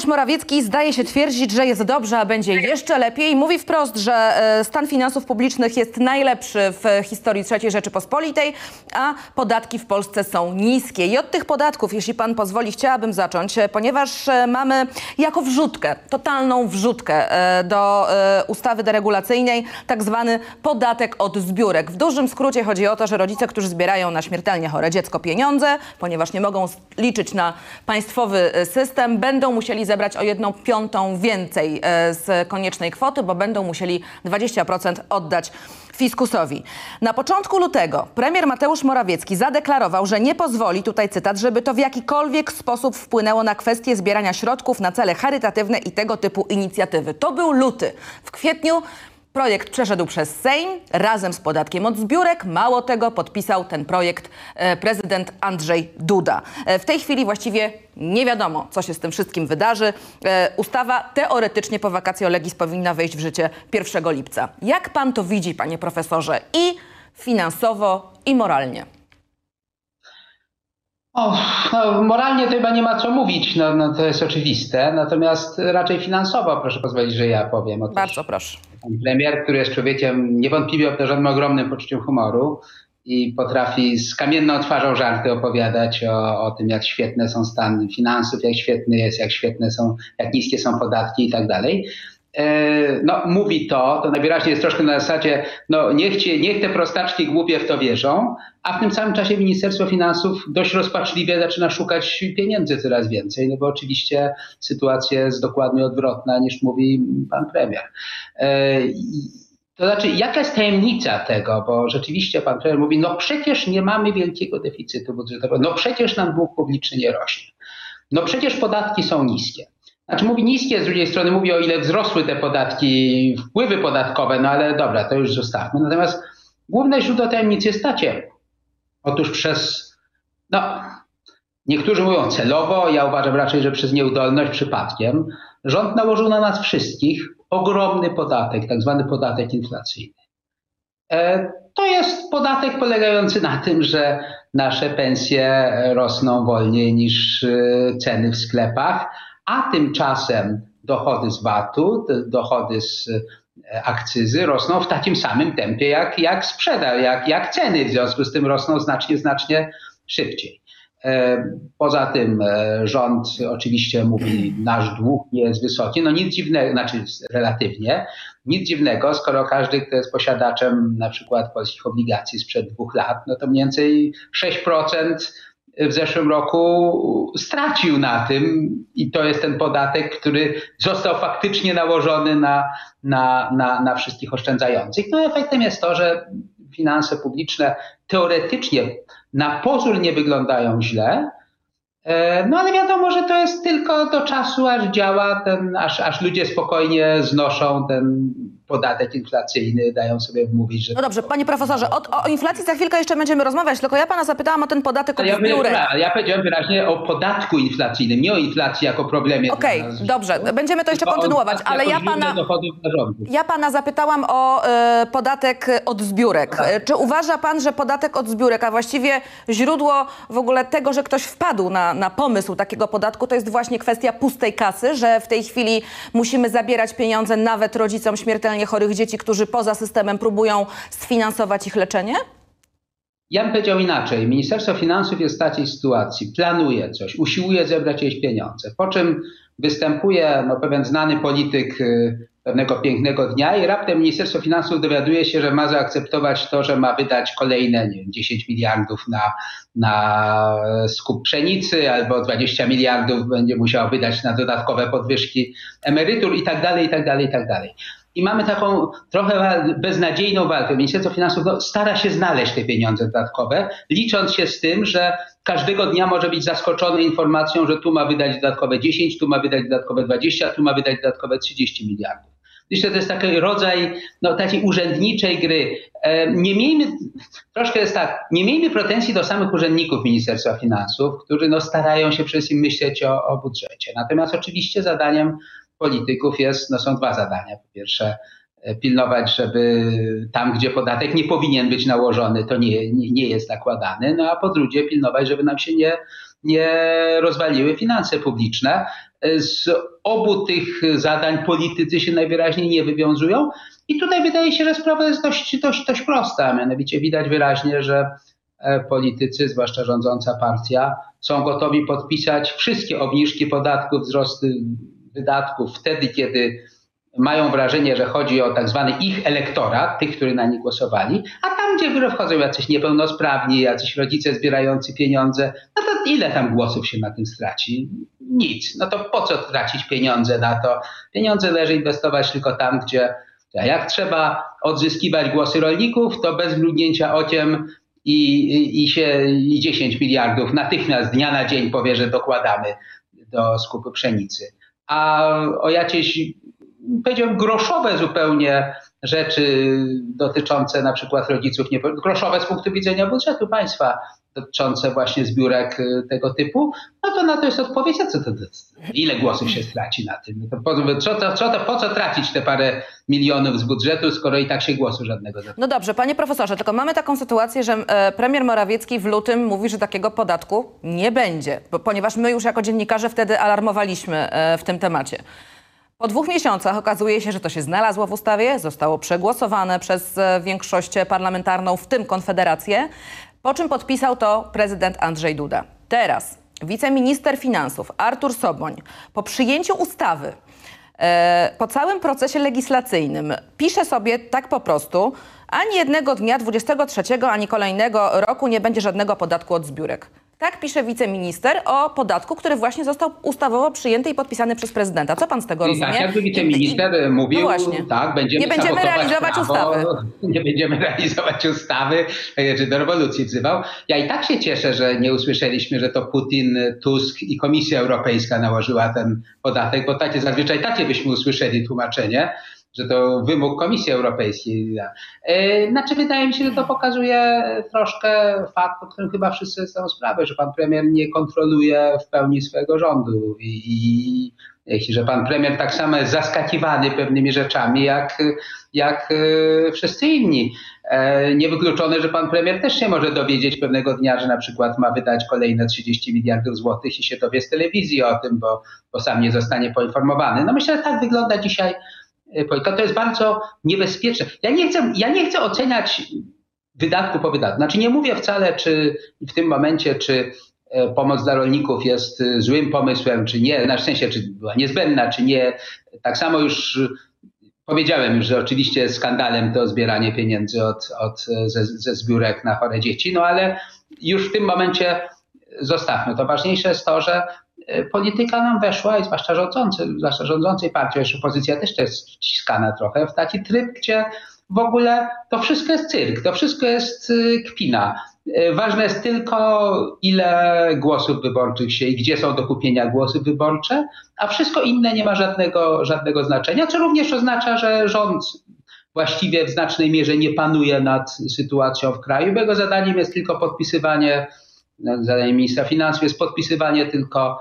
Mateusz Morawiecki zdaje się twierdzić, że jest dobrze, a będzie jeszcze lepiej. Mówi wprost, że e, stan finansów publicznych jest najlepszy w historii III Rzeczypospolitej, a podatki w Polsce są niskie. I od tych podatków, jeśli pan pozwoli, chciałabym zacząć, e, ponieważ e, mamy jako wrzutkę, totalną wrzutkę do ustawy deregulacyjnej, tak zwany podatek od zbiórek. W dużym skrócie chodzi o to, że rodzice, którzy zbierają na śmiertelnie chore dziecko pieniądze, ponieważ nie mogą liczyć na państwowy system, będą musieli zebrać o jedną piątą więcej e, z koniecznej kwoty, bo będą musieli 20% oddać fiskusowi. Na początku lutego premier Mateusz Morawiecki zadeklarował, że nie pozwoli, tutaj cytat, żeby to w jakikolwiek sposób wpłynęło na kwestię zbierania środków na cele charytatywne i tego typu inicjatywy. To był luty. W kwietniu Projekt przeszedł przez Sejm razem z podatkiem od zbiórek. Mało tego, podpisał ten projekt e, prezydent Andrzej Duda. E, w tej chwili właściwie nie wiadomo, co się z tym wszystkim wydarzy. E, ustawa teoretycznie po vacatio legis powinna wejść w życie 1 lipca. Jak pan to widzi, panie profesorze, i finansowo, i moralnie? O, no, moralnie to chyba nie ma co mówić, no, no, to jest oczywiste. Natomiast raczej finansowo, proszę pozwolić, że ja powiem. Otóż Bardzo proszę. Pan premier, który jest człowiekiem niewątpliwie obdarzonym ogromnym poczuciem humoru i potrafi z kamienną twarzą żarty opowiadać o, o tym, jak świetne są stany finansów, jak świetny jest, jak świetne są, jak niskie są podatki i tak dalej. E, No, mówi to, to najwyraźniej jest troszkę na zasadzie, no niech, cię, niech te prostaczki głupie w to wierzą, a w tym samym czasie Ministerstwo Finansów dość rozpaczliwie zaczyna szukać pieniędzy coraz więcej, no bo oczywiście sytuacja jest dokładnie odwrotna niż mówi pan premier. E, To znaczy, jaka jest tajemnica tego, bo rzeczywiście pan premier mówi, no przecież nie mamy wielkiego deficytu budżetowego, no przecież nam dług publiczny nie rośnie, no przecież podatki są niskie. Znaczy mówi niskie, z drugiej strony mówi o ile wzrosły te podatki, wpływy podatkowe, no ale dobra, to już zostawmy. Natomiast główne źródło tajemnicy jest takie. Otóż przez, no, niektórzy mówią celowo, ja uważam raczej, że przez nieudolność, przypadkiem, rząd nałożył na nas wszystkich ogromny podatek, tak zwany podatek inflacyjny. E, To jest podatek polegający na tym, że nasze pensje rosną wolniej niż e, ceny w sklepach, a tymczasem dochody z VAT-u, dochody z e, akcyzy rosną w takim samym tempie jak, jak sprzedaż, jak, jak ceny, w związku z tym rosną znacznie, znacznie szybciej. E, Poza tym e, rząd oczywiście mówi, nasz dług nie jest wysoki. No nic dziwnego, znaczy relatywnie, nic dziwnego, skoro każdy, kto jest posiadaczem na przykład polskich obligacji sprzed dwóch lat, no to mniej więcej 6% w zeszłym roku stracił na tym i to jest ten podatek, który został faktycznie nałożony na, na, na, na wszystkich oszczędzających. No efektem jest to, że finanse publiczne teoretycznie na pozór nie wyglądają źle, e, no ale wiadomo, że to jest tylko do czasu, aż działa ten, aż, aż ludzie spokojnie znoszą ten podatek inflacyjny, dają sobie wmówić, że No dobrze, panie profesorze, o, o inflacji za chwilkę jeszcze będziemy rozmawiać, tylko ja pana zapytałam o ten podatek od ja, zbiórek. ja, powiedziałem wyraźnie o podatku inflacyjnym, nie o inflacji jako problemie. Okej, nas. dobrze, będziemy to jeszcze kontynuować, ale ja pana... Ja pana zapytałam o e, podatek od zbiórek. Tak. E, Czy uważa pan, że podatek od zbiórek, a właściwie źródło w ogóle tego, że ktoś wpadł na, na pomysł takiego podatku, to jest właśnie kwestia pustej kasy, że w tej chwili musimy zabierać pieniądze nawet rodzicom śmiertelnie chorych dzieci, którzy poza systemem próbują sfinansować ich leczenie? Ja bym powiedział inaczej. Ministerstwo Finansów jest w takiej sytuacji, planuje coś, usiłuje zebrać jakieś pieniądze, po czym występuje no, pewien znany polityk y, pewnego pięknego dnia i raptem Ministerstwo Finansów dowiaduje się, że ma zaakceptować to, że ma wydać kolejne nie wiem, 10 miliardów na, na skup pszenicy albo 20 miliardów będzie musiał wydać na dodatkowe podwyżki emerytur i tak dalej, i tak dalej, i tak dalej. I mamy taką trochę beznadziejną walkę. Ministerstwo Finansów no, stara się znaleźć te pieniądze dodatkowe, licząc się z tym, że każdego dnia może być zaskoczony informacją, że tu ma wydać dodatkowe 10, tu ma wydać dodatkowe 20, tu ma wydać dodatkowe 30 miliardów. Myślę, że to jest taki rodzaj no, takiej urzędniczej gry. E, Nie miejmy, troszkę jest tak, nie miejmy pretensji do samych urzędników Ministerstwa Finansów, którzy no, starają się przede wszystkim myśleć o, o budżecie. Natomiast oczywiście zadaniem polityków jest, no są dwa zadania. Po pierwsze, e, pilnować, żeby tam, gdzie podatek nie powinien być nałożony, to nie, nie, nie jest nakładany, no a po drugie pilnować, żeby nam się nie, nie rozwaliły finanse publiczne. Z obu tych zadań politycy się najwyraźniej nie wywiązują. I tutaj wydaje się, że sprawa jest dość, dość, dość prosta. Mianowicie widać wyraźnie, że e, politycy, zwłaszcza rządząca partia, są gotowi podpisać wszystkie obniżki podatków, wzrosty wydatków wtedy, kiedy mają wrażenie, że chodzi o tak zwany ich elektorat, tych, którzy na nich głosowali, a tam, gdzie wchodzą jacyś niepełnosprawni, jacyś rodzice zbierający pieniądze, no to ile tam głosów się na tym straci? Nic. No to po co tracić pieniądze na to? Pieniądze należy inwestować tylko tam, gdzie jak trzeba odzyskiwać głosy rolników, to bez mrugnięcia ociem i, i, i się i 10 miliardów natychmiast dnia na dzień powie, że dokładamy do skupu pszenicy. A o jakieś powiedziałbym, groszowe zupełnie rzeczy dotyczące na przykład rodziców, groszowe z punktu widzenia budżetu państwa, dotyczące właśnie zbiórek y, tego typu, no to na to jest odpowiedź, a co to, ile głosów się straci na tym? To po, co, to, co to, po co tracić te parę milionów z budżetu, skoro i tak się głosu żadnego No dobrze, panie profesorze, tylko mamy taką sytuację, że e, premier Morawiecki w lutym mówi, że takiego podatku nie będzie, ponieważ my już jako dziennikarze wtedy alarmowaliśmy e, w tym temacie. Po dwóch miesiącach okazuje się, że to się znalazło w ustawie, zostało przegłosowane przez e, większość parlamentarną, w tym Konfederację, po czym podpisał to prezydent Andrzej Duda. Teraz wiceminister finansów Artur Soboń po przyjęciu ustawy e, po całym procesie legislacyjnym pisze sobie tak po prostu, ani jednego dnia 23, ani kolejnego roku nie będzie żadnego podatku od zbiórek. Tak pisze wiceminister o podatku, który właśnie został ustawowo przyjęty i podpisany przez prezydenta. Co pan z tego I rozumie? tak, jakby wiceminister mówił, No właśnie. tak, będziemy Nie będziemy realizować prawo, ustawy. Nie będziemy realizować ustawy, e, czy do rewolucji wzywał. Ja i tak się cieszę, że nie usłyszeliśmy, że to Putin, Tusk i Komisja Europejska nałożyła ten podatek, bo takie zazwyczaj takie byśmy usłyszeli tłumaczenie, że to wymóg Komisji Europejskiej. E, Znaczy wydaje mi się, że to pokazuje troszkę fakt, o którym chyba wszyscy zdają sprawę, że pan premier nie kontroluje w pełni swojego rządu i, i że pan premier tak samo jest zaskakiwany pewnymi rzeczami, jak, jak e, wszyscy inni. E, Niewykluczone, że pan premier też się może dowiedzieć pewnego dnia, że na przykład ma wydać kolejne 30 miliardów złotych i się dowie z telewizji o tym, bo, bo sam nie zostanie poinformowany. No myślę, że tak wygląda dzisiaj polityka. To jest bardzo niebezpieczne. Ja nie chcę, ja nie chcę oceniać wydatku po wydatku. Znaczy nie mówię wcale, czy w tym momencie, czy e, pomoc dla rolników jest e, złym pomysłem, czy nie, na szczęście, czy była niezbędna, czy nie. Tak samo już e, powiedziałem że oczywiście skandalem to zbieranie pieniędzy od, od, ze, ze zbiórek na chore dzieci, no ale już w tym momencie zostawmy. To ważniejsze jest to, że e, polityka nam weszła, i zwłaszcza rządzący, zwłaszcza rządzącej partii, jeszcze opozycja też jest wciskana trochę w taki tryb, gdzie w ogóle to wszystko jest cyrk, to wszystko jest y, kpina. Y, Ważne jest tylko, ile głosów wyborczych się i gdzie są do kupienia głosy wyborcze, a wszystko inne nie ma żadnego, żadnego znaczenia, co również oznacza, że rząd właściwie w znacznej mierze nie panuje nad sytuacją w kraju, bo jego zadaniem jest tylko podpisywanie, no, zadaniem ministra finansów jest podpisywanie tylko e,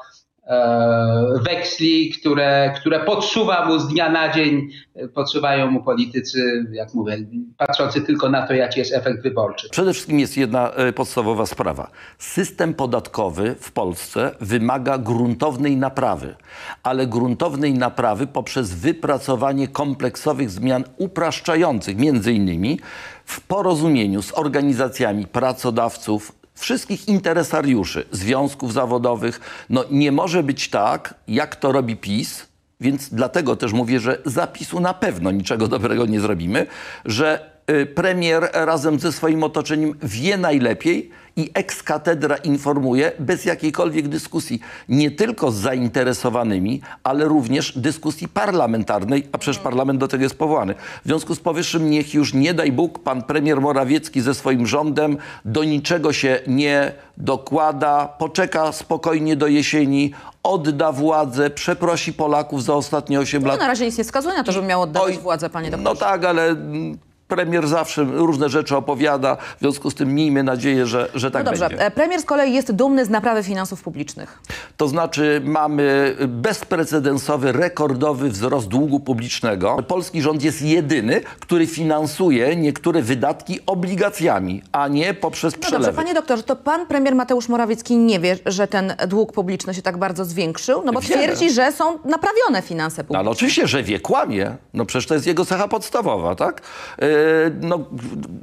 weksli, które, które podsuwa mu z dnia na dzień, e, podsuwają mu politycy, jak mówię, patrzący tylko na to, jaki jest efekt wyborczy. Przede wszystkim jest jedna e, podstawowa sprawa. System podatkowy w Polsce wymaga gruntownej naprawy, ale gruntownej naprawy poprzez wypracowanie kompleksowych zmian upraszczających, między innymi w porozumieniu z organizacjami pracodawców, wszystkich interesariuszy, związków zawodowych. No nie może być tak, jak to robi PiS, więc dlatego też mówię, że zapisu na pewno niczego dobrego nie zrobimy, że y, premier razem ze swoim otoczeniem wie najlepiej i ex cathedra informuje bez jakiejkolwiek dyskusji, nie tylko z zainteresowanymi, ale również dyskusji parlamentarnej, a przecież parlament do tego jest powołany. W związku z powyższym niech już nie daj Bóg pan premier Morawiecki ze swoim rządem do niczego się nie dokłada, poczeka spokojnie do jesieni, odda władzę, przeprosi Polaków za ostatnie 8 No, lat. na razie nic nie wskazuje na to, żeby miał oddawać Oj, władzę, panie No doktorze. tak, ale mm, Premier zawsze różne rzeczy opowiada, w związku z tym miejmy nadzieję, że, że tak No dobrze, będzie. e, premier z kolei jest dumny z naprawy finansów publicznych. To znaczy mamy bezprecedensowy, rekordowy wzrost długu publicznego. Polski rząd jest jedyny, który finansuje niektóre wydatki obligacjami, a nie poprzez No przelewy. dobrze, panie doktorze, to pan premier Mateusz Morawiecki nie wie, że ten dług publiczny się tak bardzo zwiększył, no bo Wie. twierdzi, że są naprawione finanse No, publiczne. ale oczywiście, że wie, kłamie. No przecież to jest jego cecha podstawowa, tak? E, no, g-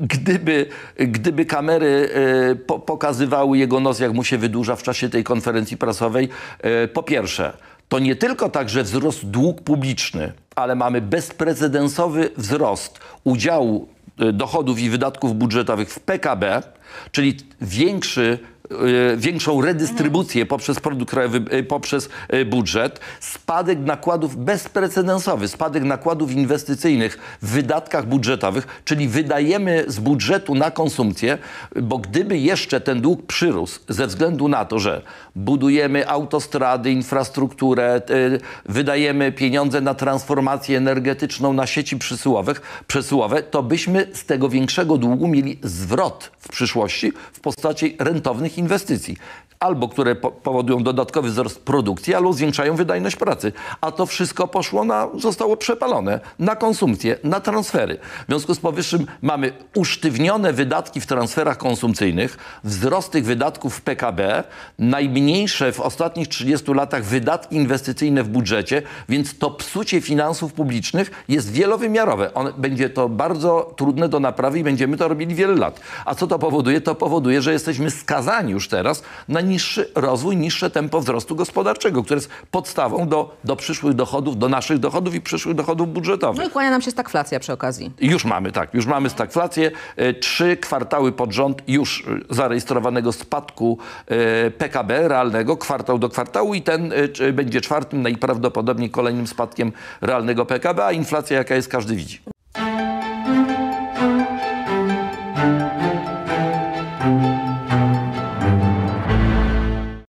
gdyby, gdyby kamery e, po, pokazywały jego nos, jak mu się wydłuża w czasie tej konferencji prasowej, e, po pierwsze, to nie tylko tak, że wzrost dług publiczny, ale mamy bezprecedensowy wzrost udziału e, dochodów i wydatków budżetowych w PKB, czyli większy e, większą redystrybucję poprzez produkt krajowy, e, poprzez e, budżet, spadek nakładów bezprecedensowy, spadek nakładów inwestycyjnych w wydatkach budżetowych, czyli wydajemy z budżetu na konsumpcję, bo gdyby jeszcze ten dług przyrósł ze względu na to, że budujemy autostrady, infrastrukturę, e, wydajemy pieniądze na transformację energetyczną, na sieci przesyłowych, przesyłowe, to byśmy z tego większego długu mieli zwrot w przyszłości w postaci rentownych inwestycji. Albo które po powodują dodatkowy wzrost produkcji, albo zwiększają wydajność pracy. A to wszystko poszło na, zostało przepalone na konsumpcję, na transfery. W związku z powyższym mamy usztywnione wydatki w transferach konsumpcyjnych, wzrost tych wydatków w PKB, najmniejsze w ostatnich 30 latach wydatki inwestycyjne w budżecie, więc to psucie finansów publicznych jest wielowymiarowe. On, będzie to bardzo trudne do naprawy i będziemy to robili wiele lat. A co to powoduje? To powoduje, że jesteśmy skazani już teraz na niższy rozwój, niższe tempo wzrostu gospodarczego, które jest podstawą do, do przyszłych dochodów, do naszych dochodów i przyszłych dochodów budżetowych. No i kłania nam się stagflacja przy okazji. Już mamy, tak, już mamy stagflację. E, Trzy kwartały pod rząd już e, zarejestrowanego spadku e, PKB realnego, kwartał do kwartału i ten będzie czwartym najprawdopodobniej kolejnym spadkiem realnego PKB, a inflacja jaka jest każdy widzi.